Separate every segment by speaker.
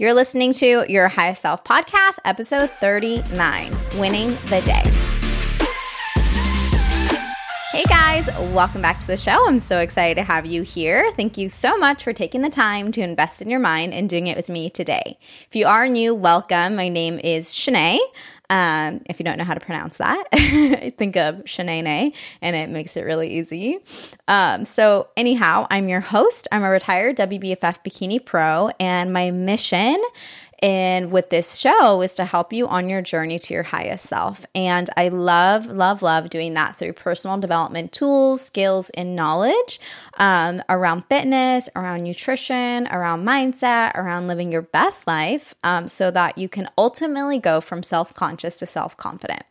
Speaker 1: You're listening to Your Highest Self podcast, episode 39 Winning the Day. Hey guys, welcome back to the show. I'm so excited to have you here. Thank you so much for taking the time to invest in your mind and doing it with me today. If you are new, welcome. My name is Shanae. Um, if you don't know how to pronounce that, think of Shanae and it makes it really easy. Um, so, anyhow, I'm your host. I'm a retired WBFF Bikini Pro, and my mission and with this show is to help you on your journey to your highest self. And I love, love, love doing that through personal development tools, skills, and knowledge um, around fitness, around nutrition, around mindset, around living your best life um, so that you can ultimately go from self conscious to self confident.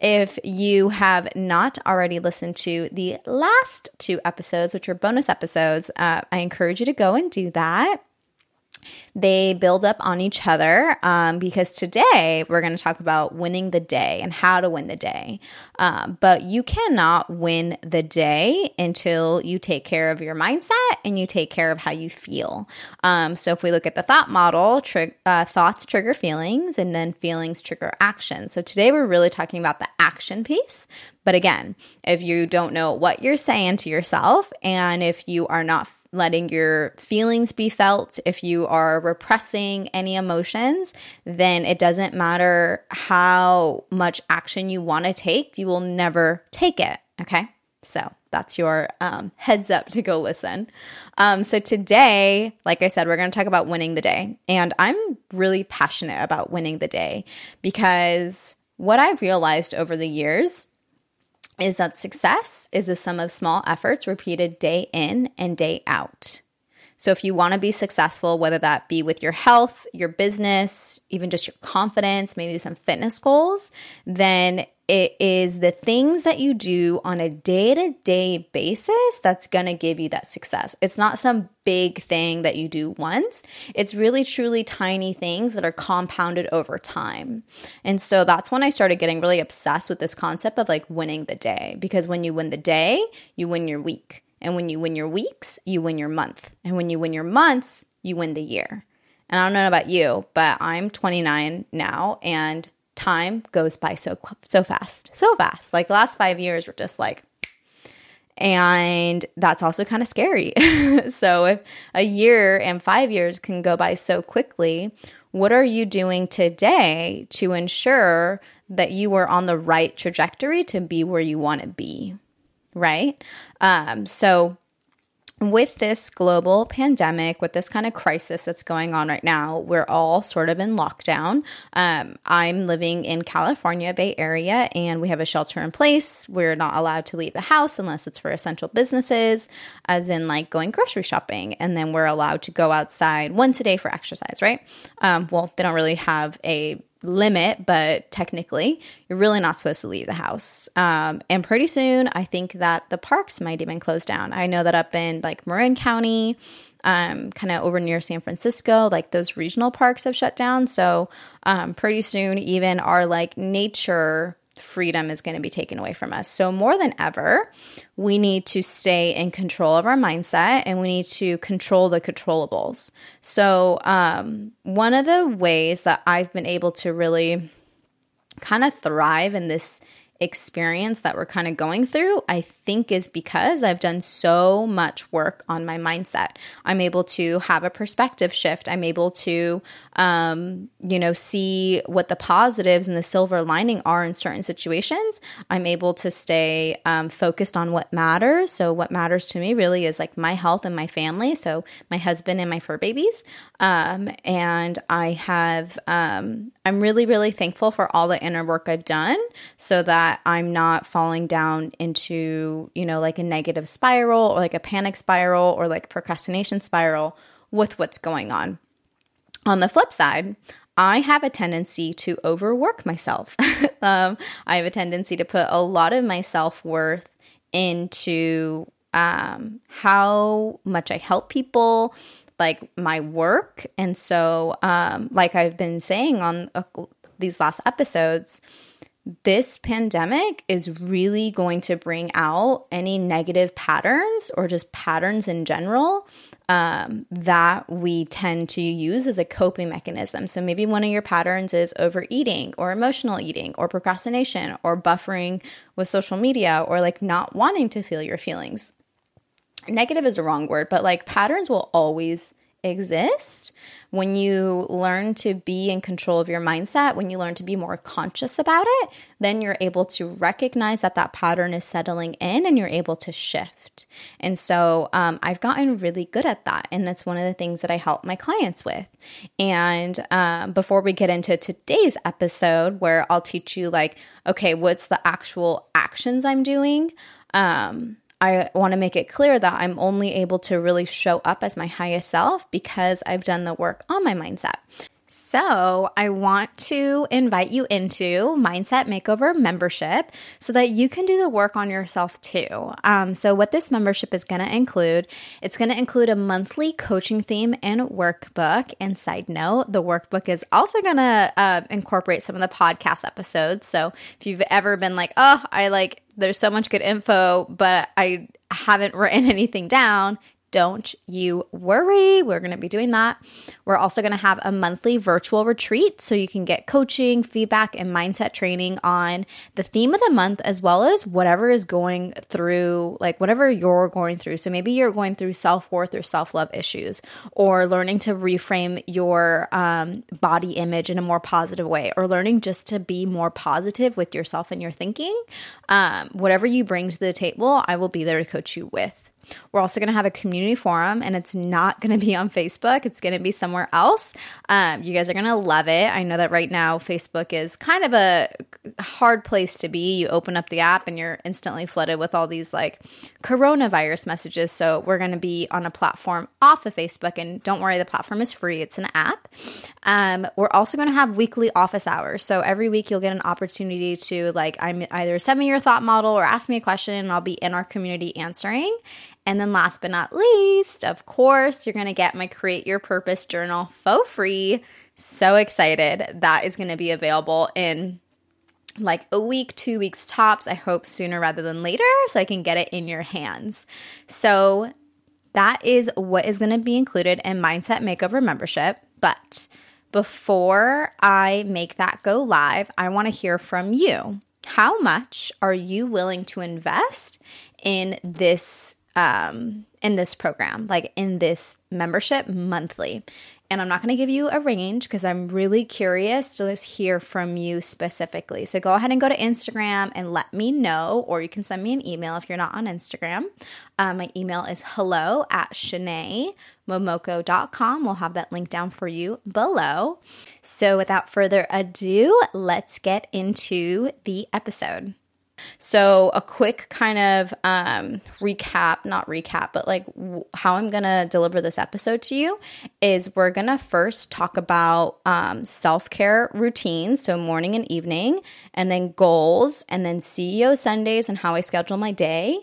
Speaker 1: If you have not already listened to the last two episodes, which are bonus episodes, uh, I encourage you to go and do that. They build up on each other um, because today we're going to talk about winning the day and how to win the day. Um, but you cannot win the day until you take care of your mindset and you take care of how you feel. Um, so if we look at the thought model, uh, thoughts trigger feelings and then feelings trigger action. So today we're really talking about the action piece. But again, if you don't know what you're saying to yourself and if you are not letting your feelings be felt, if you are repressing any emotions, then it doesn't matter how much action you want to take, you will never take it. Okay. So that's your um, heads up to go listen. Um, so today, like I said, we're going to talk about winning the day. And I'm really passionate about winning the day because what I've realized over the years is that success is the sum of small efforts repeated day in and day out. So, if you want to be successful, whether that be with your health, your business, even just your confidence, maybe some fitness goals, then it is the things that you do on a day to day basis that's going to give you that success. It's not some big thing that you do once, it's really truly tiny things that are compounded over time. And so that's when I started getting really obsessed with this concept of like winning the day because when you win the day, you win your week. And when you win your weeks, you win your month. And when you win your months, you win the year. And I don't know about you, but I'm 29 now and time goes by so so fast, so fast. Like the last five years were just like, and that's also kind of scary. so if a year and five years can go by so quickly, what are you doing today to ensure that you are on the right trajectory to be where you want to be? Right. Um, so with this global pandemic, with this kind of crisis that's going on right now, we're all sort of in lockdown. Um, I'm living in California, Bay Area, and we have a shelter in place. We're not allowed to leave the house unless it's for essential businesses, as in like going grocery shopping. And then we're allowed to go outside once a day for exercise, right? Um, well, they don't really have a limit, but technically, you're really not supposed to leave the house. Um, and pretty soon, I think that the parks might even close down. I know that up in like Marin County, um, kind of over near San Francisco, like those regional parks have shut down. So, um, pretty soon, even our like nature freedom is going to be taken away from us. So, more than ever, we need to stay in control of our mindset and we need to control the controllables. So, um, one of the ways that I've been able to really kind of thrive in this experience that we're kind of going through, I think is because I've done so much work on my mindset. I'm able to have a perspective shift. I'm able to, um, you know, see what the positives and the silver lining are in certain situations. I'm able to stay um, focused on what matters. So, what matters to me really is like my health and my family. So, my husband and my fur babies. Um, and I have, um, I'm really, really thankful for all the inner work I've done so that I'm not falling down into, you know, like a negative spiral or like a panic spiral or like procrastination spiral with what's going on. On the flip side, I have a tendency to overwork myself. um, I have a tendency to put a lot of my self worth into um, how much I help people, like my work. And so, um, like I've been saying on uh, these last episodes, this pandemic is really going to bring out any negative patterns or just patterns in general um, that we tend to use as a coping mechanism. So maybe one of your patterns is overeating or emotional eating or procrastination or buffering with social media or like not wanting to feel your feelings. Negative is a wrong word, but like patterns will always exist when you learn to be in control of your mindset, when you learn to be more conscious about it, then you're able to recognize that that pattern is settling in and you're able to shift. And so um, I've gotten really good at that. And that's one of the things that I help my clients with. And um, before we get into today's episode, where I'll teach you, like, okay, what's the actual actions I'm doing? Um, I want to make it clear that I'm only able to really show up as my highest self because I've done the work on my mindset. So, I want to invite you into Mindset Makeover membership so that you can do the work on yourself too. Um, so, what this membership is going to include, it's going to include a monthly coaching theme and workbook. And side note, the workbook is also going to uh, incorporate some of the podcast episodes. So, if you've ever been like, oh, I like there's so much good info, but I haven't written anything down, don't you worry. We're going to be doing that. We're also going to have a monthly virtual retreat so you can get coaching, feedback, and mindset training on the theme of the month, as well as whatever is going through, like whatever you're going through. So maybe you're going through self worth or self love issues, or learning to reframe your um, body image in a more positive way, or learning just to be more positive with yourself and your thinking. Um, whatever you bring to the table, I will be there to coach you with. We're also going to have a community forum, and it's not going to be on Facebook. It's going to be somewhere else. Um, you guys are going to love it. I know that right now Facebook is kind of a hard place to be. You open up the app, and you're instantly flooded with all these like coronavirus messages. So we're going to be on a platform off of Facebook, and don't worry, the platform is free. It's an app. Um, we're also going to have weekly office hours. So every week you'll get an opportunity to like I'm either send me your thought model or ask me a question, and I'll be in our community answering. And then, last but not least, of course, you're going to get my Create Your Purpose journal for free. So excited. That is going to be available in like a week, two weeks tops. I hope sooner rather than later so I can get it in your hands. So, that is what is going to be included in Mindset Makeover membership. But before I make that go live, I want to hear from you. How much are you willing to invest in this um, in this program, like in this membership monthly. And I'm not going to give you a range because I'm really curious to just hear from you specifically. So go ahead and go to Instagram and let me know, or you can send me an email if you're not on Instagram. Um, my email is hello at shanaemomoko.com. We'll have that link down for you below. So without further ado, let's get into the episode. So, a quick kind of um, recap, not recap, but like w- how I'm going to deliver this episode to you is we're going to first talk about um, self care routines, so morning and evening, and then goals, and then CEO Sundays and how I schedule my day.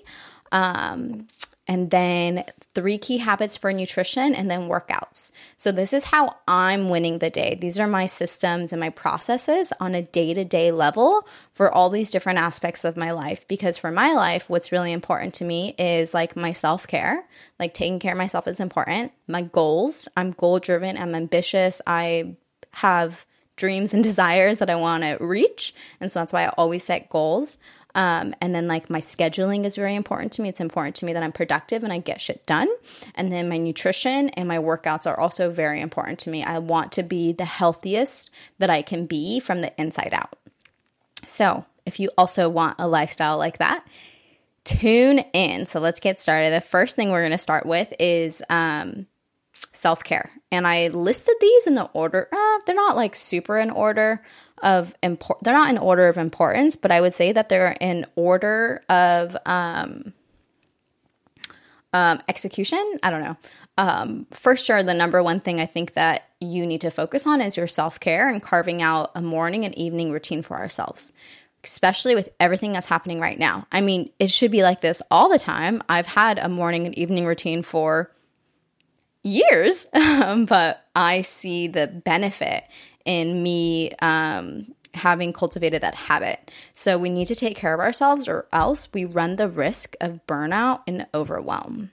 Speaker 1: Um, and then three key habits for nutrition, and then workouts. So, this is how I'm winning the day. These are my systems and my processes on a day to day level for all these different aspects of my life. Because for my life, what's really important to me is like my self care, like taking care of myself is important. My goals, I'm goal driven, I'm ambitious, I have dreams and desires that I want to reach. And so, that's why I always set goals. Um, and then, like, my scheduling is very important to me. It's important to me that I'm productive and I get shit done. And then, my nutrition and my workouts are also very important to me. I want to be the healthiest that I can be from the inside out. So, if you also want a lifestyle like that, tune in. So, let's get started. The first thing we're going to start with is um, self care. And I listed these in the order, uh, they're not like super in order of import they're not in order of importance but i would say that they're in order of um, um, execution. I don't know. Um, for sure the number one thing i think that you need to focus on is your self-care and carving out a morning and evening routine for ourselves especially with everything that's happening right now. I mean it should be like this all the time. I've had a morning and evening routine for years but i see the benefit in me um, having cultivated that habit. So we need to take care of ourselves, or else we run the risk of burnout and overwhelm.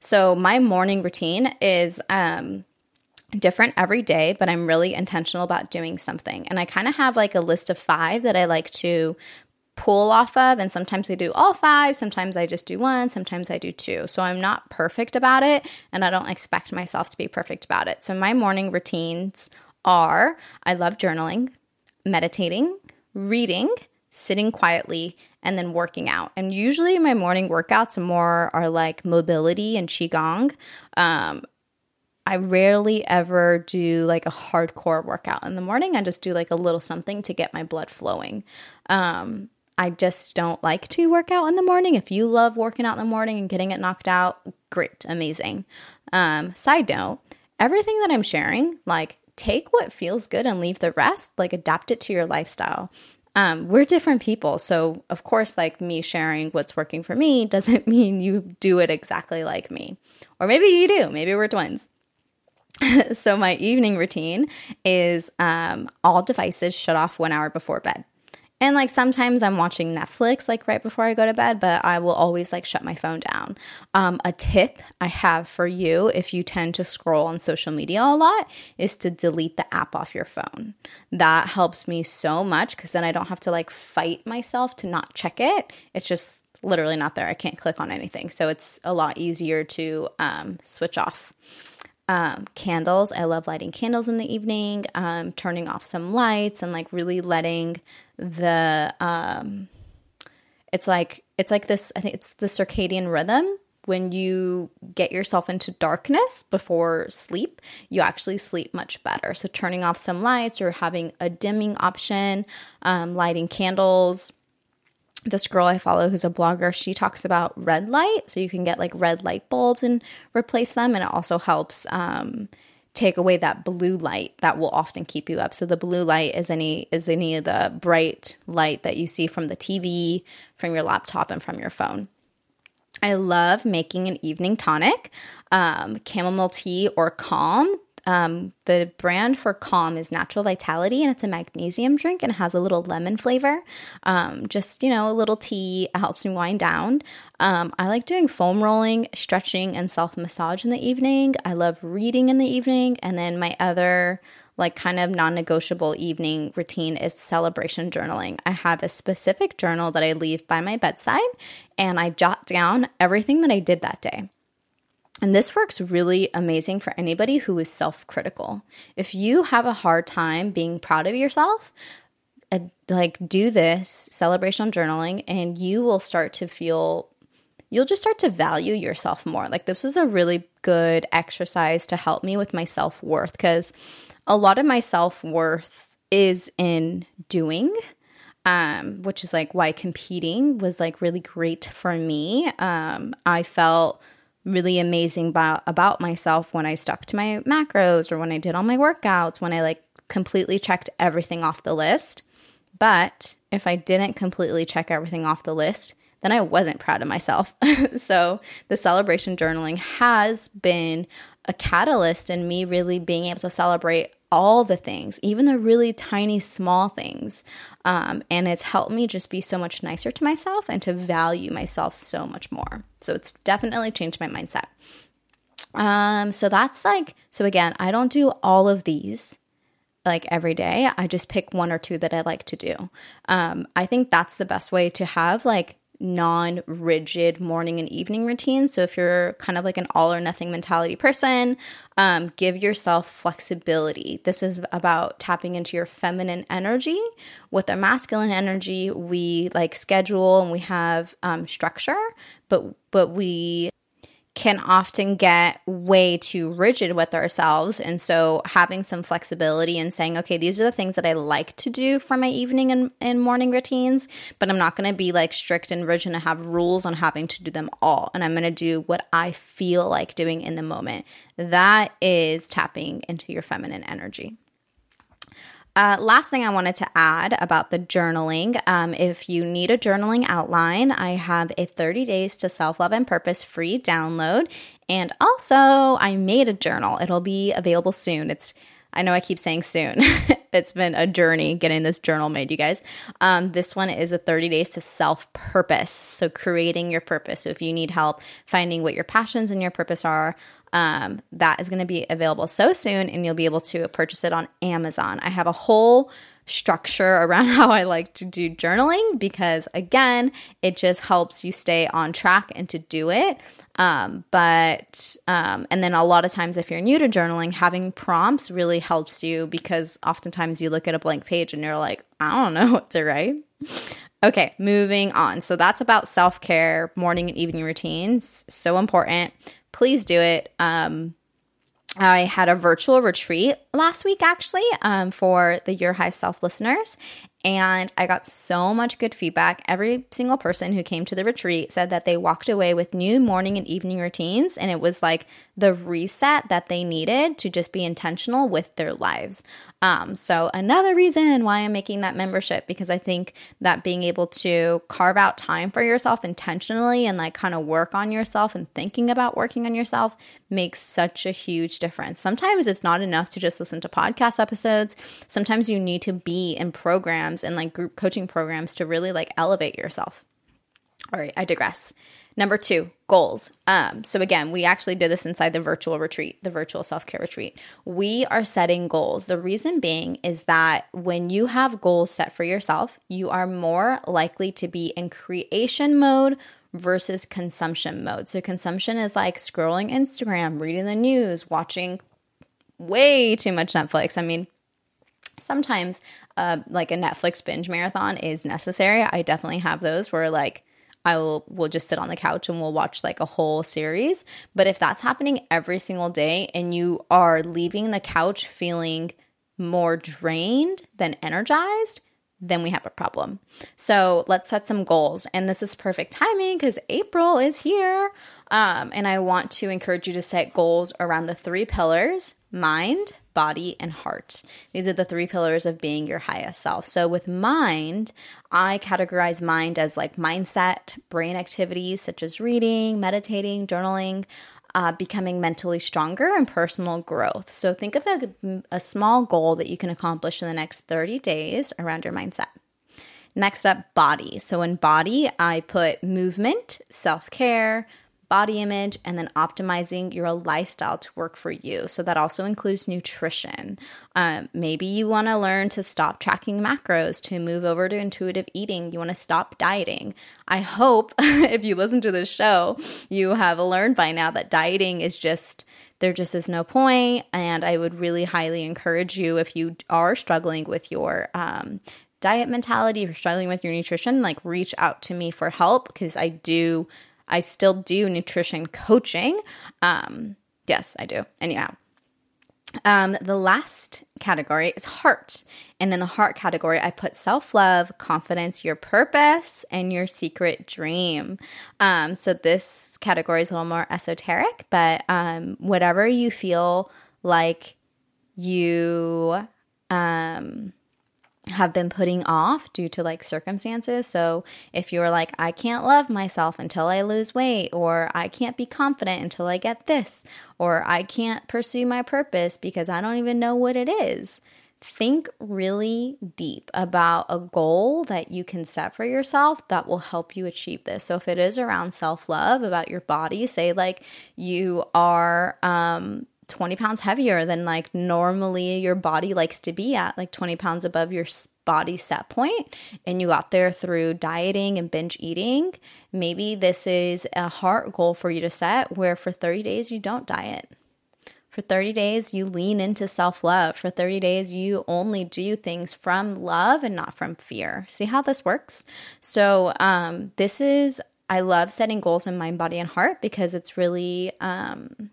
Speaker 1: So my morning routine is um, different every day, but I'm really intentional about doing something. And I kind of have like a list of five that I like to pull off of. And sometimes I do all five, sometimes I just do one, sometimes I do two. So I'm not perfect about it, and I don't expect myself to be perfect about it. So my morning routines are I love journaling, meditating, reading, sitting quietly, and then working out. And usually my morning workouts more are like mobility and qigong. Um, I rarely ever do like a hardcore workout in the morning. I just do like a little something to get my blood flowing. Um, I just don't like to work out in the morning. If you love working out in the morning and getting it knocked out, great, amazing. Um, side note, everything that I'm sharing, like take what feels good and leave the rest, like adapt it to your lifestyle. Um, we're different people. So, of course, like me sharing what's working for me doesn't mean you do it exactly like me. Or maybe you do. Maybe we're twins. so, my evening routine is um, all devices shut off one hour before bed. And like sometimes I'm watching Netflix like right before I go to bed, but I will always like shut my phone down. Um, a tip I have for you if you tend to scroll on social media a lot is to delete the app off your phone. That helps me so much because then I don't have to like fight myself to not check it. It's just literally not there. I can't click on anything. So it's a lot easier to um, switch off. Um, candles. I love lighting candles in the evening, um, turning off some lights, and like really letting the um it's like it's like this i think it's the circadian rhythm when you get yourself into darkness before sleep you actually sleep much better so turning off some lights or having a dimming option um, lighting candles this girl I follow who's a blogger, she talks about red light. So you can get like red light bulbs and replace them. And it also helps um, take away that blue light that will often keep you up. So the blue light is any is any of the bright light that you see from the TV, from your laptop, and from your phone. I love making an evening tonic, um, chamomile tea or calm. Um, the brand for Calm is Natural Vitality, and it's a magnesium drink and it has a little lemon flavor. Um, just, you know, a little tea helps me wind down. Um, I like doing foam rolling, stretching, and self massage in the evening. I love reading in the evening. And then my other like kind of non negotiable evening routine is celebration journaling. I have a specific journal that I leave by my bedside and I jot down everything that I did that day. And this works really amazing for anybody who is self critical. If you have a hard time being proud of yourself, uh, like do this celebration journaling and you will start to feel you'll just start to value yourself more. Like this is a really good exercise to help me with my self-worth cuz a lot of my self-worth is in doing um which is like why competing was like really great for me. Um I felt really amazing about about myself when I stuck to my macros or when I did all my workouts, when I like completely checked everything off the list. But if I didn't completely check everything off the list, then I wasn't proud of myself. so the celebration journaling has been a catalyst in me really being able to celebrate all the things, even the really tiny, small things. Um, and it's helped me just be so much nicer to myself and to value myself so much more. So it's definitely changed my mindset. Um, so that's like, so again, I don't do all of these like every day. I just pick one or two that I like to do. Um, I think that's the best way to have like non rigid morning and evening routine. So, if you're kind of like an all or nothing mentality person, um, give yourself flexibility. This is about tapping into your feminine energy. With our masculine energy, we like schedule and we have um, structure, but but we can often get way too rigid with ourselves. And so having some flexibility and saying, okay, these are the things that I like to do for my evening and, and morning routines, but I'm not going to be like strict and rigid and have rules on having to do them all. And I'm going to do what I feel like doing in the moment. That is tapping into your feminine energy. Uh, last thing I wanted to add about the journaling um, if you need a journaling outline, I have a 30 days to self love and purpose free download. And also, I made a journal, it'll be available soon. It's I know I keep saying soon. it's been a journey getting this journal made, you guys. Um, this one is a 30 days to self purpose. So, creating your purpose. So, if you need help finding what your passions and your purpose are, um, that is going to be available so soon, and you'll be able to purchase it on Amazon. I have a whole structure around how I like to do journaling because, again, it just helps you stay on track and to do it. Um, but, um, and then a lot of times, if you're new to journaling, having prompts really helps you because oftentimes you look at a blank page and you're like, I don't know what to write. Okay, moving on. So that's about self care, morning and evening routines. So important. Please do it. Um, I had a virtual retreat last week, actually, um, for the Your High Self listeners. And I got so much good feedback. Every single person who came to the retreat said that they walked away with new morning and evening routines. And it was like the reset that they needed to just be intentional with their lives. Um, so, another reason why I'm making that membership, because I think that being able to carve out time for yourself intentionally and like kind of work on yourself and thinking about working on yourself makes such a huge difference. Sometimes it's not enough to just listen to podcast episodes, sometimes you need to be in programs and like group coaching programs to really like elevate yourself. All right, I digress. Number two, goals. Um, so again, we actually did this inside the virtual retreat, the virtual self care retreat. We are setting goals. The reason being is that when you have goals set for yourself, you are more likely to be in creation mode versus consumption mode. So consumption is like scrolling Instagram, reading the news, watching way too much Netflix. I mean, sometimes uh, like a Netflix binge marathon is necessary. I definitely have those where like I will will just sit on the couch and we'll watch like a whole series. But if that's happening every single day and you are leaving the couch feeling more drained than energized, then we have a problem. So let's set some goals. And this is perfect timing because April is here. Um, and I want to encourage you to set goals around the three pillars mind, body, and heart. These are the three pillars of being your highest self. So, with mind, I categorize mind as like mindset, brain activities such as reading, meditating, journaling. Uh, becoming mentally stronger and personal growth. So, think of a, a small goal that you can accomplish in the next 30 days around your mindset. Next up, body. So, in body, I put movement, self care, body image, and then optimizing your lifestyle to work for you. So that also includes nutrition. Um, maybe you want to learn to stop tracking macros to move over to intuitive eating. You want to stop dieting. I hope if you listen to this show, you have learned by now that dieting is just there just is no point and i would really highly encourage you if you are struggling with your um, diet mentality if you're struggling with your nutrition like reach out to me for help because i do I still do nutrition coaching. Um, yes, I do. Anyhow. Um, the last category is heart. And in the heart category, I put self love, confidence, your purpose, and your secret dream. Um, so this category is a little more esoteric, but um, whatever you feel like you um, have been putting off due to like circumstances. So if you're like, I can't love myself until I lose weight, or I can't be confident until I get this, or I can't pursue my purpose because I don't even know what it is. Think really deep about a goal that you can set for yourself that will help you achieve this. So, if it is around self love, about your body, say like you are um, 20 pounds heavier than like normally your body likes to be at, like 20 pounds above your body set point, and you got there through dieting and binge eating, maybe this is a heart goal for you to set where for 30 days you don't diet. For 30 days, you lean into self love. For 30 days, you only do things from love and not from fear. See how this works? So, um, this is, I love setting goals in mind, body, and heart because it's really, um,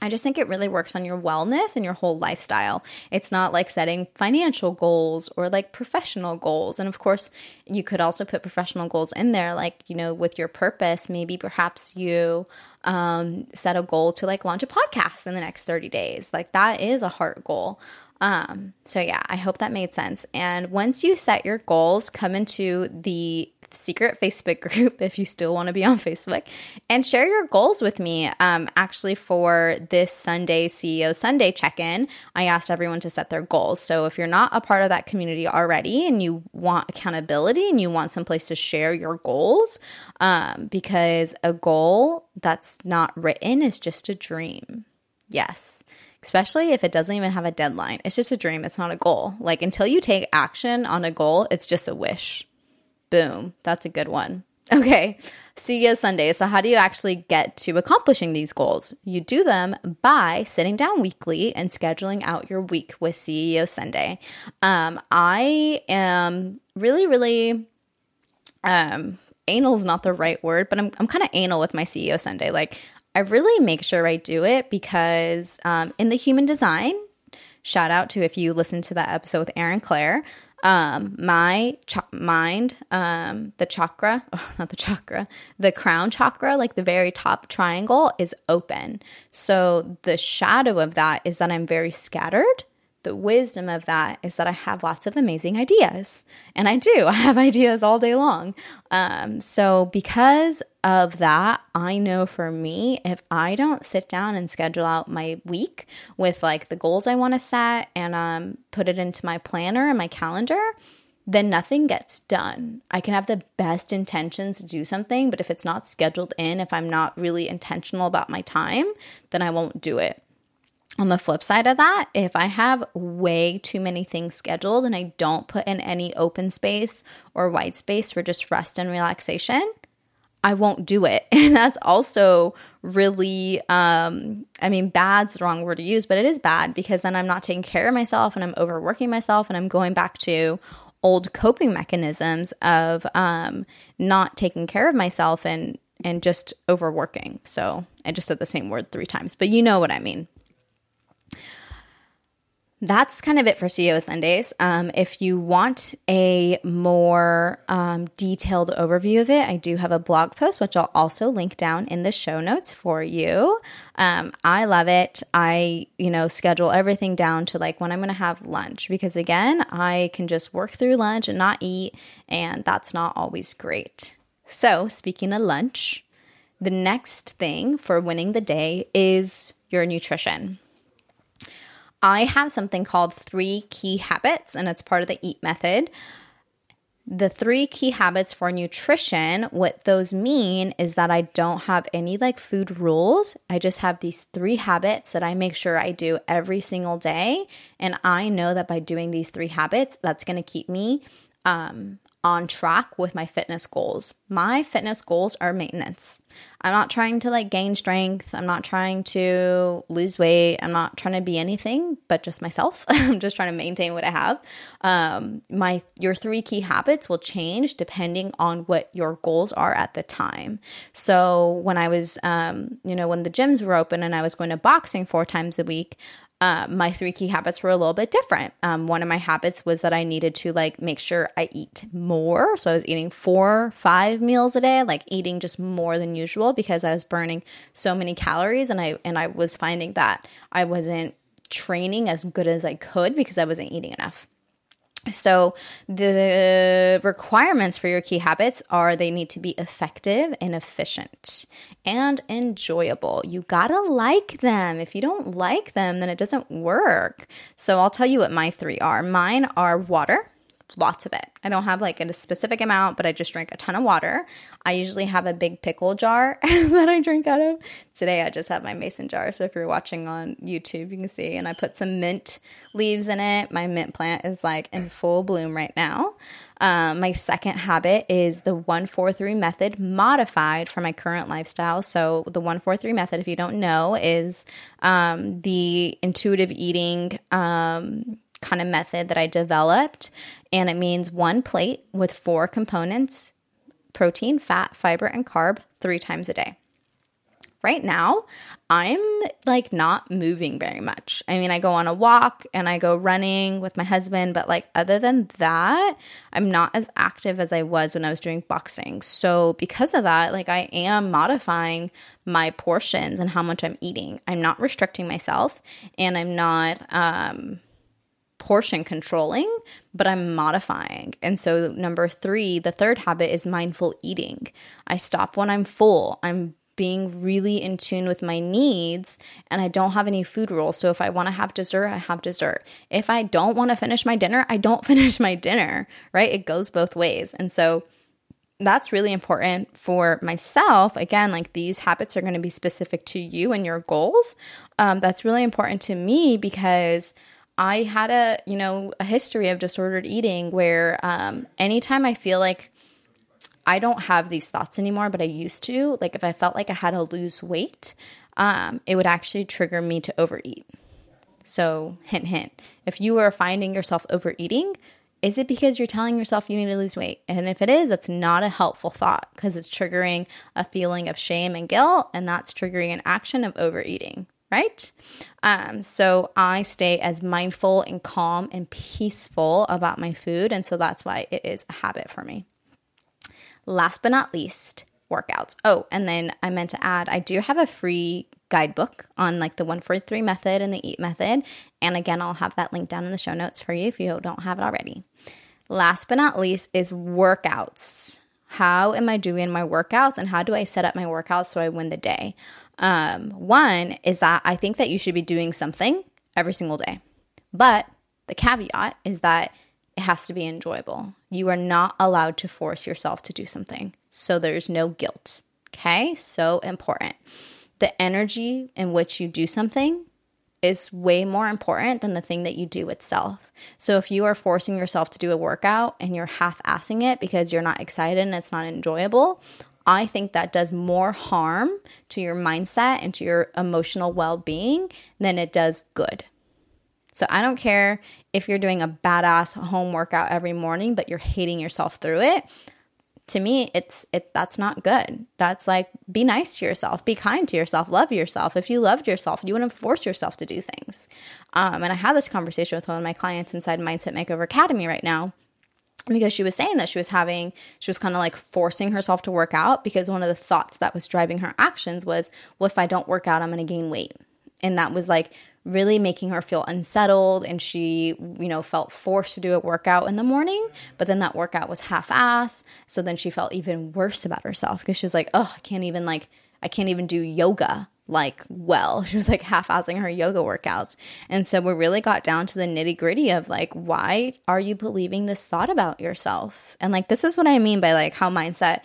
Speaker 1: I just think it really works on your wellness and your whole lifestyle. It's not like setting financial goals or like professional goals. And of course, you could also put professional goals in there, like, you know, with your purpose. Maybe perhaps you um, set a goal to like launch a podcast in the next 30 days. Like, that is a heart goal. Um, so yeah, I hope that made sense. And once you set your goals, come into the secret Facebook group if you still want to be on Facebook and share your goals with me. Um, actually, for this Sunday CEO Sunday check in, I asked everyone to set their goals. So if you're not a part of that community already and you want accountability and you want some place to share your goals, um, because a goal that's not written is just a dream. Yes especially if it doesn't even have a deadline. It's just a dream, it's not a goal. Like until you take action on a goal, it's just a wish. Boom. That's a good one. Okay, See CEO Sunday. So, how do you actually get to accomplishing these goals? You do them by sitting down weekly and scheduling out your week with CEO Sunday. Um, I am really, really, um, anal is not the right word, but I'm, I'm kind of anal with my CEO Sunday. Like, I really make sure I do it because um, in the human design, shout out to if you listen to that episode with Erin Claire, um, my ch- mind, um, the chakra, oh, not the chakra, the crown chakra, like the very top triangle, is open. So the shadow of that is that I'm very scattered. The wisdom of that is that I have lots of amazing ideas. And I do, I have ideas all day long. Um, so, because of that, I know for me, if I don't sit down and schedule out my week with like the goals I want to set and um, put it into my planner and my calendar, then nothing gets done. I can have the best intentions to do something, but if it's not scheduled in, if I'm not really intentional about my time, then I won't do it. On the flip side of that, if I have way too many things scheduled and I don't put in any open space or white space for just rest and relaxation, I won't do it. And that's also really, um, I mean, bad's the wrong word to use, but it is bad because then I'm not taking care of myself and I'm overworking myself and I'm going back to old coping mechanisms of um, not taking care of myself and and just overworking. So I just said the same word three times, but you know what I mean that's kind of it for CEO Sundays. Um, if you want a more um, detailed overview of it, I do have a blog post, which I'll also link down in the show notes for you. Um, I love it. I, you know, schedule everything down to like when I'm going to have lunch because, again, I can just work through lunch and not eat, and that's not always great. So, speaking of lunch, the next thing for winning the day is your nutrition. I have something called three key habits, and it's part of the EAT method. The three key habits for nutrition, what those mean is that I don't have any like food rules. I just have these three habits that I make sure I do every single day. And I know that by doing these three habits, that's going to keep me um, on track with my fitness goals. My fitness goals are maintenance. I'm not trying to like gain strength. I'm not trying to lose weight. I'm not trying to be anything but just myself. I'm just trying to maintain what I have. Um, my your three key habits will change depending on what your goals are at the time. So when I was, um, you know, when the gyms were open and I was going to boxing four times a week, uh, my three key habits were a little bit different. Um, one of my habits was that I needed to like make sure I eat more. So I was eating four, five meals a day, like eating just more than usual because I was burning so many calories and I and I was finding that I wasn't training as good as I could because I wasn't eating enough. So, the requirements for your key habits are they need to be effective and efficient and enjoyable. You gotta like them. If you don't like them, then it doesn't work. So, I'll tell you what my three are. Mine are water, lots of it. I don't have like a specific amount, but I just drink a ton of water. I usually have a big pickle jar that I drink out of. Today I just have my mason jar. So if you're watching on YouTube, you can see. And I put some mint leaves in it. My mint plant is like in full bloom right now. Um, my second habit is the 143 method modified for my current lifestyle. So, the 143 method, if you don't know, is um, the intuitive eating um, kind of method that I developed. And it means one plate with four components protein, fat, fiber, and carb three times a day. Right now, I'm like not moving very much. I mean, I go on a walk and I go running with my husband, but like other than that, I'm not as active as I was when I was doing boxing. So, because of that, like I am modifying my portions and how much I'm eating. I'm not restricting myself and I'm not um portion controlling, but I'm modifying. And so, number three, the third habit is mindful eating. I stop when I'm full. I'm being really in tune with my needs and I don't have any food rules. So if I want to have dessert, I have dessert. If I don't want to finish my dinner, I don't finish my dinner, right? It goes both ways. And so that's really important for myself. Again, like these habits are going to be specific to you and your goals. Um, that's really important to me because I had a, you know, a history of disordered eating where um, anytime I feel like I don't have these thoughts anymore, but I used to, like if I felt like I had to lose weight, um, it would actually trigger me to overeat. So, hint, hint. If you are finding yourself overeating, is it because you're telling yourself you need to lose weight? And if it is, that's not a helpful thought because it's triggering a feeling of shame and guilt, and that's triggering an action of overeating, right? Um, so I stay as mindful and calm and peaceful about my food. And so that's why it is a habit for me. Last but not least, workouts. Oh, and then I meant to add, I do have a free guidebook on like the 143 method and the eat method. And again, I'll have that link down in the show notes for you if you don't have it already. Last but not least is workouts. How am I doing my workouts and how do I set up my workouts so I win the day? Um, one is that I think that you should be doing something every single day. But the caveat is that it has to be enjoyable. You are not allowed to force yourself to do something. So there's no guilt. Okay? So important the energy in which you do something is way more important than the thing that you do itself. So if you are forcing yourself to do a workout and you're half assing it because you're not excited and it's not enjoyable, I think that does more harm to your mindset and to your emotional well being than it does good. So I don't care if you're doing a badass home workout every morning, but you're hating yourself through it to me it's it that's not good. That's like be nice to yourself be kind to yourself love yourself. If you loved yourself you wouldn't force yourself to do things. Um, and i had this conversation with one of my clients inside mindset makeover academy right now because she was saying that she was having she was kind of like forcing herself to work out because one of the thoughts that was driving her actions was well if i don't work out i'm going to gain weight. And that was like really making her feel unsettled and she you know felt forced to do a workout in the morning but then that workout was half ass so then she felt even worse about herself because she was like oh i can't even like i can't even do yoga like well she was like half-assing her yoga workouts and so we really got down to the nitty-gritty of like why are you believing this thought about yourself and like this is what i mean by like how mindset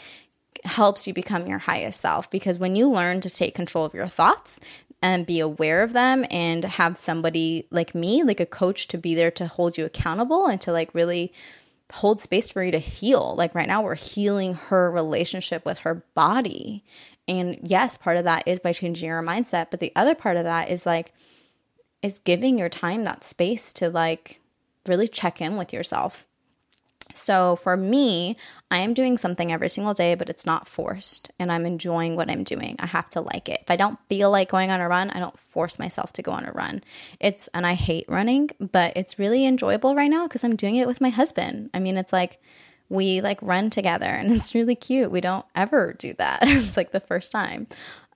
Speaker 1: helps you become your highest self because when you learn to take control of your thoughts and be aware of them and have somebody like me, like a coach, to be there to hold you accountable and to like really hold space for you to heal. Like right now, we're healing her relationship with her body. And yes, part of that is by changing your mindset. But the other part of that is like, is giving your time that space to like really check in with yourself so for me, I am doing something every single day, but it's not forced and I'm enjoying what I'm doing. I have to like it. If I don't feel like going on a run, I don't force myself to go on a run. It's, and I hate running, but it's really enjoyable right now because I'm doing it with my husband. I mean, it's like, we like run together and it's really cute. We don't ever do that. it's like the first time.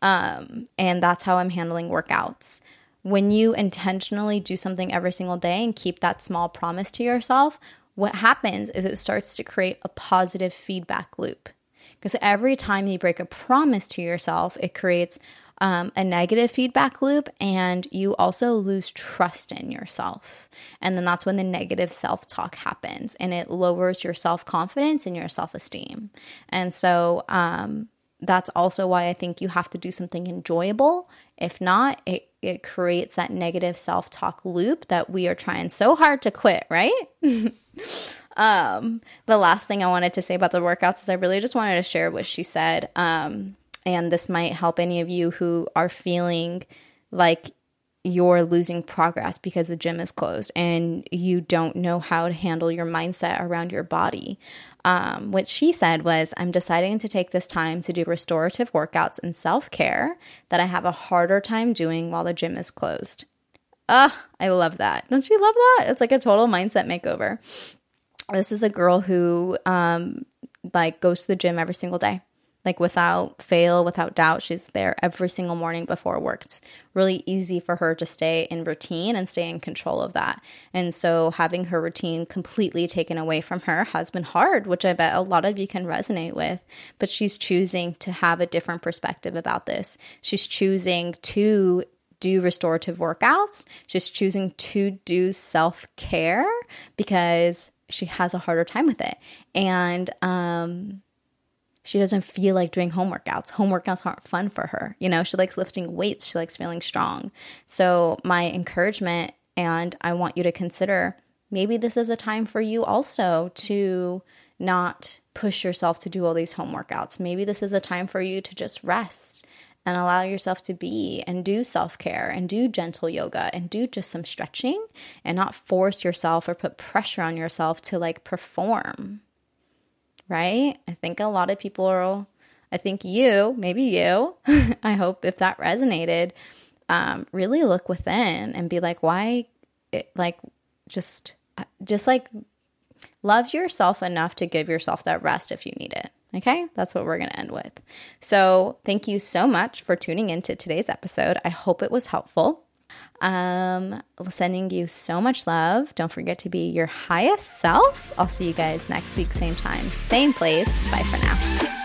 Speaker 1: Um, and that's how I'm handling workouts. When you intentionally do something every single day and keep that small promise to yourself, what happens is it starts to create a positive feedback loop. Because every time you break a promise to yourself, it creates um, a negative feedback loop, and you also lose trust in yourself. And then that's when the negative self talk happens and it lowers your self confidence and your self esteem. And so, um, that's also why I think you have to do something enjoyable. If not, it, it creates that negative self talk loop that we are trying so hard to quit, right? um, the last thing I wanted to say about the workouts is I really just wanted to share what she said. Um, and this might help any of you who are feeling like you're losing progress because the gym is closed and you don't know how to handle your mindset around your body. Um, what she said was, I'm deciding to take this time to do restorative workouts and self care that I have a harder time doing while the gym is closed. Ugh, I love that. Don't you love that? It's like a total mindset makeover. This is a girl who um, like goes to the gym every single day like without fail, without doubt. She's there every single morning before work. It's really easy for her to stay in routine and stay in control of that. And so having her routine completely taken away from her has been hard, which I bet a lot of you can resonate with. But she's choosing to have a different perspective about this. She's choosing to do restorative workouts. She's choosing to do self care because she has a harder time with it. And, um, she doesn't feel like doing home workouts. Home workouts aren't fun for her. You know, she likes lifting weights, she likes feeling strong. So, my encouragement, and I want you to consider maybe this is a time for you also to not push yourself to do all these home workouts. Maybe this is a time for you to just rest and allow yourself to be and do self care and do gentle yoga and do just some stretching and not force yourself or put pressure on yourself to like perform right? I think a lot of people are, I think you, maybe you, I hope if that resonated, um, really look within and be like, why, it, like, just, just like love yourself enough to give yourself that rest if you need it. Okay, that's what we're going to end with. So, thank you so much for tuning into today's episode. I hope it was helpful. Um, sending you so much love. Don't forget to be your highest self. I'll see you guys next week, same time, same place. Bye for now.